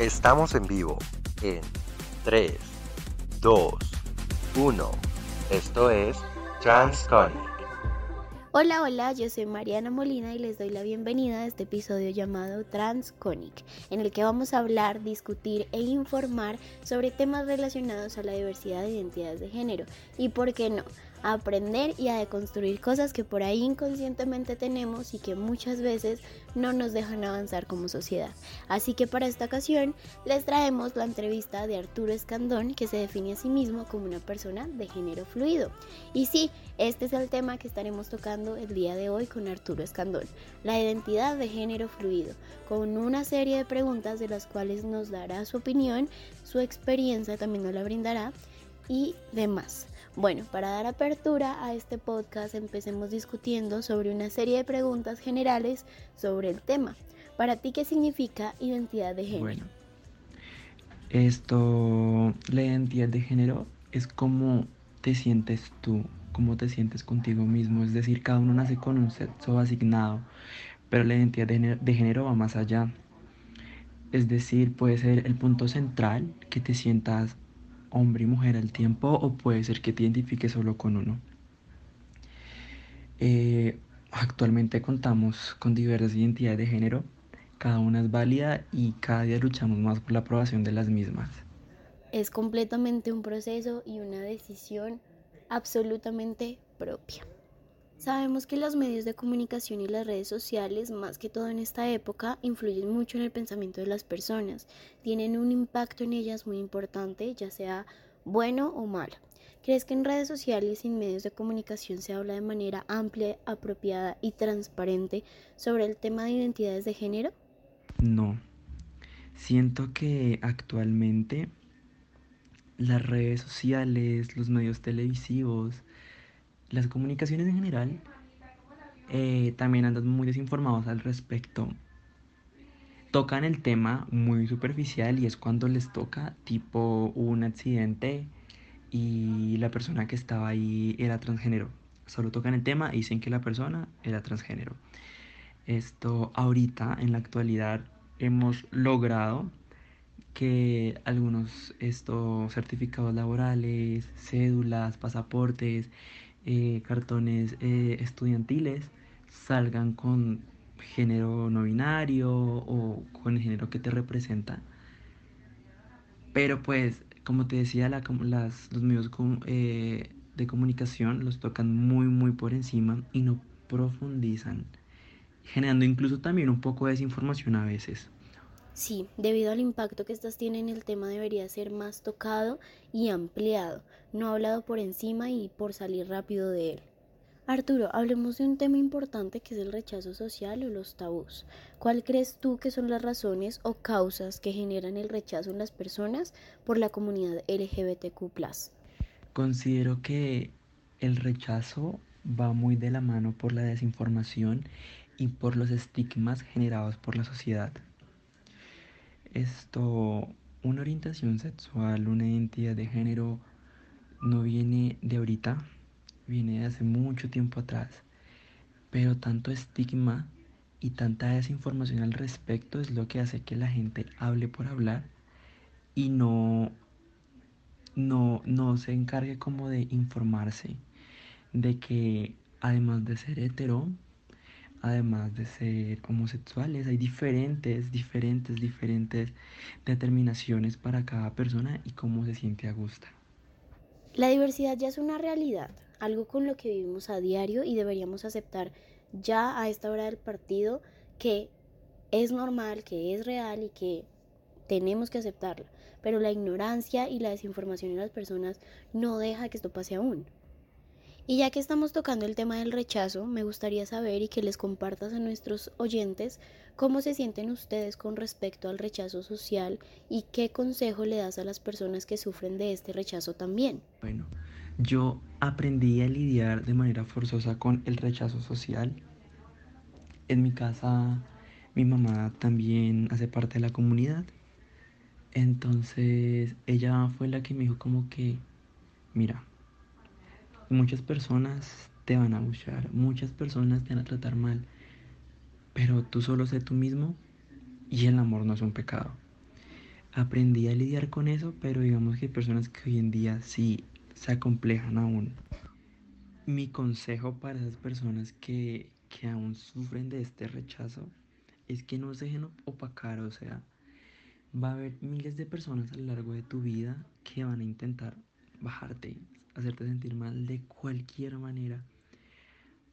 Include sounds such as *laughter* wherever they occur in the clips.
Estamos en vivo en 3, 2, 1. Esto es Transconic. Hola, hola, yo soy Mariana Molina y les doy la bienvenida a este episodio llamado Transconic, en el que vamos a hablar, discutir e informar sobre temas relacionados a la diversidad de identidades de género y, por qué no, a aprender y a deconstruir cosas que por ahí inconscientemente tenemos y que muchas veces no nos dejan avanzar como sociedad. Así que para esta ocasión les traemos la entrevista de Arturo Escandón que se define a sí mismo como una persona de género fluido. Y sí, este es el tema que estaremos tocando el día de hoy con Arturo Escandón, la identidad de género fluido, con una serie de preguntas de las cuales nos dará su opinión, su experiencia también nos la brindará y demás. Bueno, para dar apertura a este podcast empecemos discutiendo sobre una serie de preguntas generales sobre el tema. Para ti, ¿qué significa identidad de género? Bueno, esto, la identidad de género es cómo te sientes tú, cómo te sientes contigo mismo. Es decir, cada uno nace con un sexo asignado, pero la identidad de género va más allá. Es decir, puede ser el punto central que te sientas hombre y mujer al tiempo o puede ser que te identifiques solo con uno. Eh, actualmente contamos con diversas identidades de género, cada una es válida y cada día luchamos más por la aprobación de las mismas. Es completamente un proceso y una decisión absolutamente propia. Sabemos que los medios de comunicación y las redes sociales, más que todo en esta época, influyen mucho en el pensamiento de las personas, tienen un impacto en ellas muy importante, ya sea bueno o malo. ¿Crees que en redes sociales y en medios de comunicación se habla de manera amplia, apropiada y transparente sobre el tema de identidades de género? No. Siento que actualmente las redes sociales, los medios televisivos, las comunicaciones en general eh, también andan muy desinformados al respecto. Tocan el tema muy superficial y es cuando les toca tipo un accidente y la persona que estaba ahí era transgénero. Solo tocan el tema y dicen que la persona era transgénero. Esto ahorita, en la actualidad, hemos logrado que algunos estos certificados laborales, cédulas, pasaportes eh, cartones eh, estudiantiles salgan con género no binario o con el género que te representa. Pero pues, como te decía, la, las, los medios eh, de comunicación los tocan muy, muy por encima y no profundizan, generando incluso también un poco de desinformación a veces. Sí, debido al impacto que estas tienen, el tema debería ser más tocado y ampliado, no hablado por encima y por salir rápido de él. Arturo, hablemos de un tema importante que es el rechazo social o los tabús. ¿Cuál crees tú que son las razones o causas que generan el rechazo en las personas por la comunidad LGBTQ? Considero que el rechazo va muy de la mano por la desinformación y por los estigmas generados por la sociedad. Esto, una orientación sexual, una identidad de género no viene de ahorita, viene de hace mucho tiempo atrás. Pero tanto estigma y tanta desinformación al respecto es lo que hace que la gente hable por hablar y no, no, no se encargue como de informarse de que además de ser hetero, además de ser homosexuales, hay diferentes, diferentes, diferentes determinaciones para cada persona y cómo se siente a gusto. La diversidad ya es una realidad, algo con lo que vivimos a diario y deberíamos aceptar ya a esta hora del partido que es normal, que es real y que tenemos que aceptarla. Pero la ignorancia y la desinformación en las personas no deja que esto pase aún. Y ya que estamos tocando el tema del rechazo, me gustaría saber y que les compartas a nuestros oyentes cómo se sienten ustedes con respecto al rechazo social y qué consejo le das a las personas que sufren de este rechazo también. Bueno, yo aprendí a lidiar de manera forzosa con el rechazo social. En mi casa, mi mamá también hace parte de la comunidad. Entonces, ella fue la que me dijo como que, mira, Muchas personas te van a buscar, muchas personas te van a tratar mal, pero tú solo sé tú mismo y el amor no es un pecado. aprendí a lidiar con eso, pero digamos que hay personas que hoy en día sí se acomplejan aún. Mi consejo para esas personas que, que aún sufren de este rechazo es que no se dejen opacar, o sea, va a haber miles de personas a lo largo de tu vida que van a intentar bajarte, hacerte sentir mal de cualquier manera,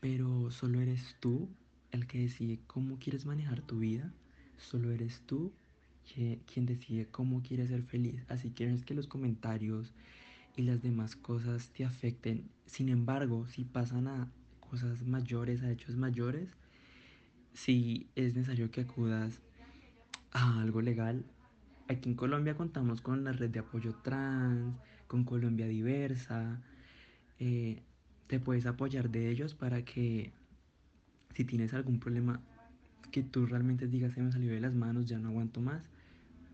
pero solo eres tú el que decide cómo quieres manejar tu vida, solo eres tú quien decide cómo quieres ser feliz, así que no es que los comentarios y las demás cosas te afecten, sin embargo, si pasan a cosas mayores, a hechos mayores, si es necesario que acudas a algo legal, Aquí en Colombia contamos con la red de apoyo trans, con Colombia Diversa. Eh, te puedes apoyar de ellos para que si tienes algún problema que tú realmente digas se me salió de las manos, ya no aguanto más,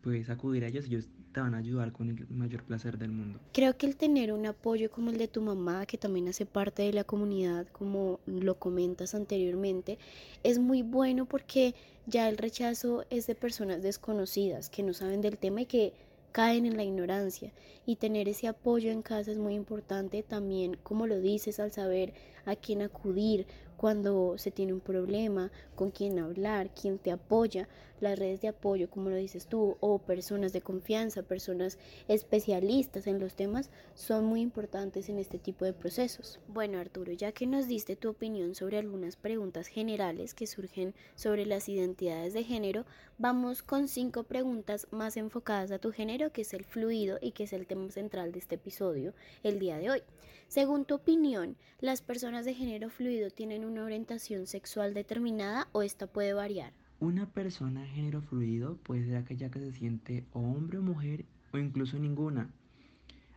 puedes acudir a ellos y ellos te van a ayudar con el mayor placer del mundo. Creo que el tener un apoyo como el de tu mamá, que también hace parte de la comunidad, como lo comentas anteriormente, es muy bueno porque ya el rechazo es de personas desconocidas que no saben del tema y que caen en la ignorancia y tener ese apoyo en casa es muy importante también como lo dices al saber a quién acudir cuando se tiene un problema, con quién hablar, quién te apoya, las redes de apoyo, como lo dices tú, o personas de confianza, personas especialistas en los temas, son muy importantes en este tipo de procesos. Bueno, Arturo, ya que nos diste tu opinión sobre algunas preguntas generales que surgen sobre las identidades de género, vamos con cinco preguntas más enfocadas a tu género, que es el fluido y que es el tema central de este episodio el día de hoy. Según tu opinión, ¿las personas de género fluido tienen una orientación sexual determinada o esta puede variar? Una persona de género fluido puede ser aquella que se siente hombre o mujer o incluso ninguna.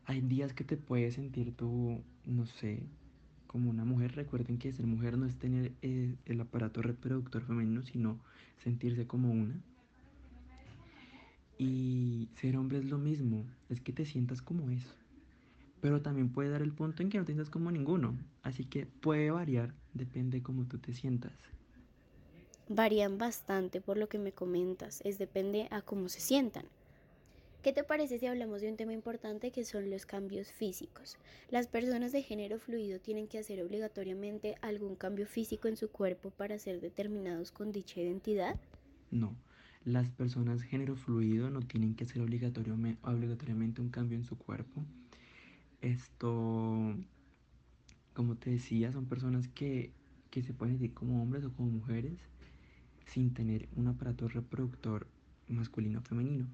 Hay días que te puedes sentir tú, no sé, como una mujer. Recuerden que ser mujer no es tener el, el aparato reproductor femenino, sino sentirse como una. Y ser hombre es lo mismo, es que te sientas como eso pero también puede dar el punto en que no te sientas como ninguno. Así que puede variar, depende de cómo tú te sientas. Varían bastante por lo que me comentas, es depende a cómo se sientan. ¿Qué te parece si hablamos de un tema importante que son los cambios físicos? ¿Las personas de género fluido tienen que hacer obligatoriamente algún cambio físico en su cuerpo para ser determinados con dicha identidad? No, las personas género fluido no tienen que hacer obligatoriamente un cambio en su cuerpo esto, como te decía, son personas que, se pueden decir como hombres o como mujeres sin tener un aparato reproductor masculino o femenino.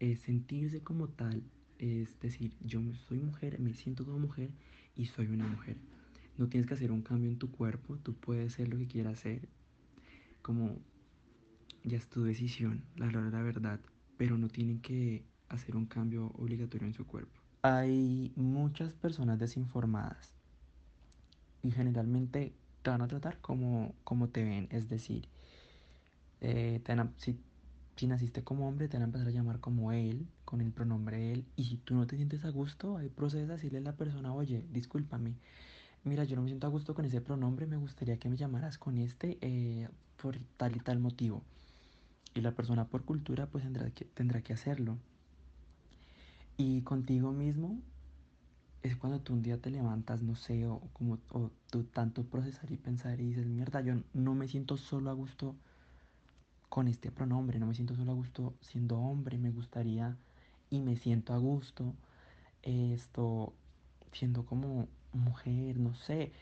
sentirse como tal es decir, yo soy mujer, me siento como mujer y soy una mujer. No tienes que hacer un cambio en tu cuerpo, tú puedes ser lo que quieras ser, como ya es tu decisión, la, la verdad, pero no tienen que hacer un cambio obligatorio en su cuerpo. Hay muchas personas desinformadas y generalmente te van a tratar como, como te ven, es decir, eh, si, si, naciste como hombre te van a empezar a llamar como él, con el pronombre él, y si tú no te sientes a gusto, hay procedes a decirle a la persona, oye, discúlpame, mira, yo no me siento a gusto con ese pronombre, me gustaría que me llamaras con este eh, por tal y tal motivo. Y la persona por cultura pues tendrá que, tendrá que hacerlo. Y contigo mismo es cuando tú un día te levantas, no sé, o como o tú tanto procesar y pensar y dices, mierda, yo no me siento solo a gusto con este pronombre, no me siento solo a gusto siendo hombre, me gustaría y me siento a gusto esto siendo como mujer, no sé.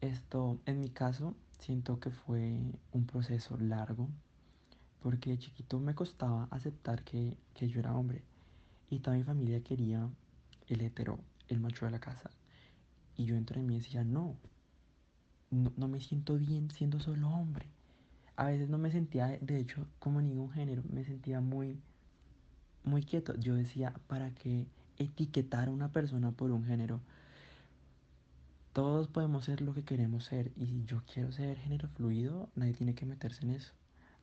Esto en mi caso siento que fue un proceso largo porque de chiquito me costaba aceptar que, que yo era hombre. Y toda mi familia quería el hetero, el macho de la casa. Y yo entre mí decía, no, no, me siento bien siendo solo hombre. A veces no me sentía, de hecho, como ningún género, me sentía muy, muy quieto. Yo decía, ¿para qué etiquetar a una persona por un género? Todos podemos ser lo que queremos ser y si yo quiero ser género fluido, nadie tiene que meterse en eso.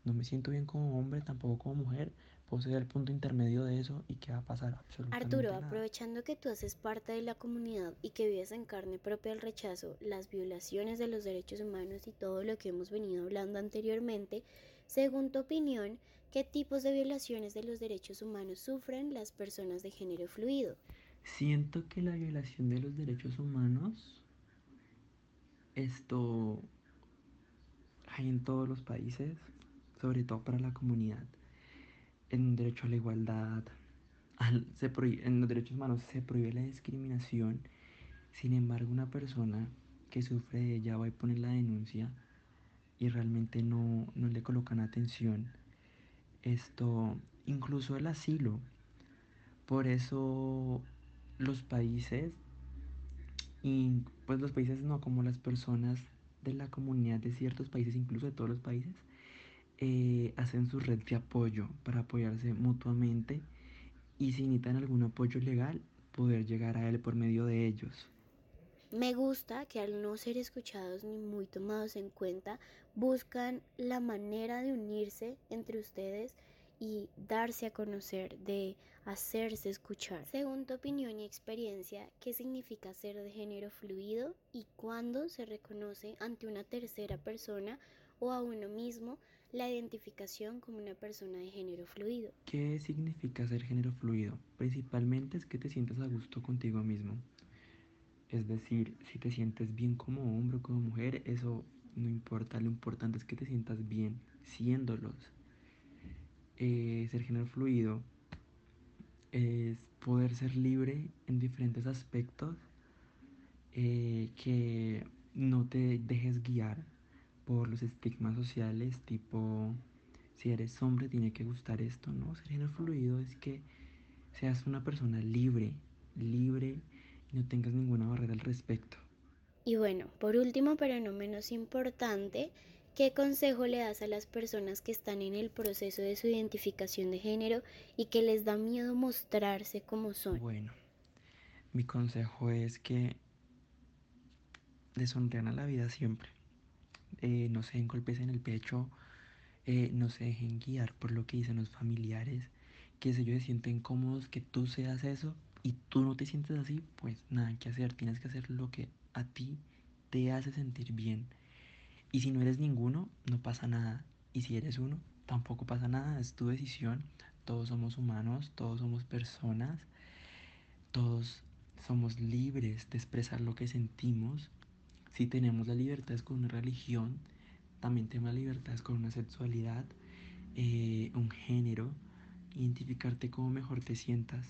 No me siento bien como hombre, tampoco como mujer, puedo ser el punto intermedio de eso y qué va a pasar absolutamente Arturo, aprovechando que tú haces parte de la comunidad y que vives en carne propia el rechazo, las violaciones de los derechos humanos y todo lo que hemos venido hablando anteriormente, según tu opinión, ¿Qué tipos de violaciones de los derechos humanos sufren las personas de género fluido? Siento que la violación de los derechos humanos, esto hay en todos los países, sobre todo para la comunidad. En derecho a la igualdad, se en los derechos humanos se prohíbe la discriminación. Sin embargo, una persona que sufre de ella va y pone la denuncia y realmente no, no le colocan atención. Esto, incluso el asilo. Por eso los países, y pues los países no, como las personas de la comunidad de ciertos países, incluso de todos los países, eh, hacen su red de apoyo para apoyarse mutuamente y si necesitan algún apoyo legal, poder llegar a él por medio de ellos. Me gusta que al no ser escuchados ni muy tomados en cuenta, buscan la manera de unirse entre ustedes y darse a conocer, de hacerse escuchar. Según tu opinión y experiencia, ¿qué significa ser de género fluido y cuándo se reconoce ante una tercera persona o a uno mismo la identificación como una persona de género fluido. ¿Qué significa ser género fluido? Principalmente es que te sientas a gusto contigo mismo. Es decir, si te sientes bien como hombre o como mujer, eso no importa, lo importante es que te sientas bien siéndolos. Eh, ser género fluido es poder ser libre en diferentes aspectos, eh, que no te dejes guiar por los estigmas sociales, tipo, si eres hombre tiene que gustar esto, ¿no? Ser género fluido es que seas una persona libre, libre y no tengas ninguna barrera al respecto. Y bueno, por último, pero no menos importante, ¿qué consejo le das a las personas que están en el proceso de su identificación de género y que les da miedo mostrarse como son? Bueno, mi consejo es que deshonren a la vida siempre. Eh, no se den golpes en el pecho, eh, no se dejen guiar por lo que dicen los familiares, que si ellos se sienten cómodos que tú seas eso y tú no te sientes así, pues nada que hacer, tienes que hacer lo que a ti te hace sentir bien. Y si no eres ninguno, no pasa nada. Y si eres uno, tampoco pasa nada, es tu decisión. Todos somos humanos, todos somos personas, todos somos libres de expresar lo que sentimos si tenemos la libertad con una religión, también tenemos la libertad con una sexualidad, eh, un género, identificarte como mejor te sientas.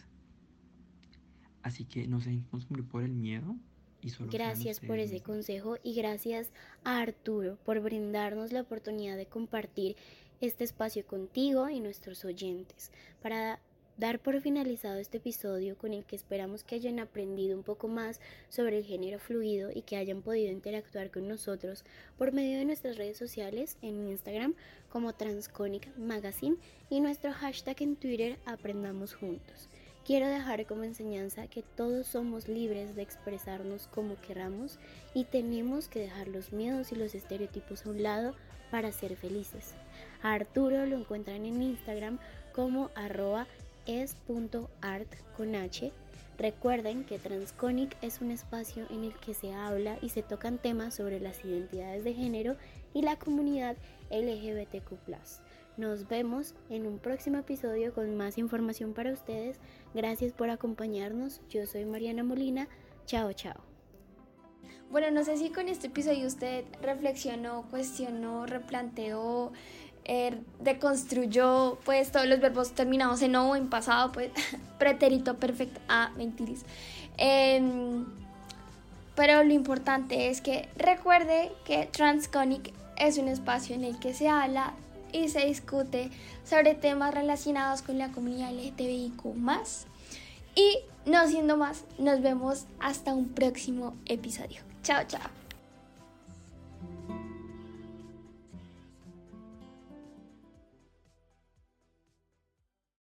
Así que no se consumir por el miedo. Y solo gracias por ese consejo y gracias a Arturo por brindarnos la oportunidad de compartir este espacio contigo y nuestros oyentes para dar por finalizado este episodio con el que esperamos que hayan aprendido un poco más sobre el género fluido y que hayan podido interactuar con nosotros por medio de nuestras redes sociales en Instagram como Transconic Magazine y nuestro hashtag en Twitter Aprendamos Juntos. Quiero dejar como enseñanza que todos somos libres de expresarnos como queramos y tenemos que dejar los miedos y los estereotipos a un lado para ser felices. A Arturo lo encuentran en Instagram como arroba es.art con H. Recuerden que Transconic es un espacio en el que se habla y se tocan temas sobre las identidades de género y la comunidad LGBTQ. Nos vemos en un próximo episodio con más información para ustedes. Gracias por acompañarnos. Yo soy Mariana Molina. Chao, chao. Bueno, no sé si con este episodio usted reflexionó, cuestionó, replanteó eh, deconstruyó pues todos los verbos terminados en o en pasado, pues *laughs* pretérito perfecto, ah, mentiris. Em, pero lo importante es que recuerde que Transconic es un espacio en el que se habla y se discute sobre temas relacionados con la comunidad LGTBIQ+. Y no siendo más, nos vemos hasta un próximo episodio. Chao, chao.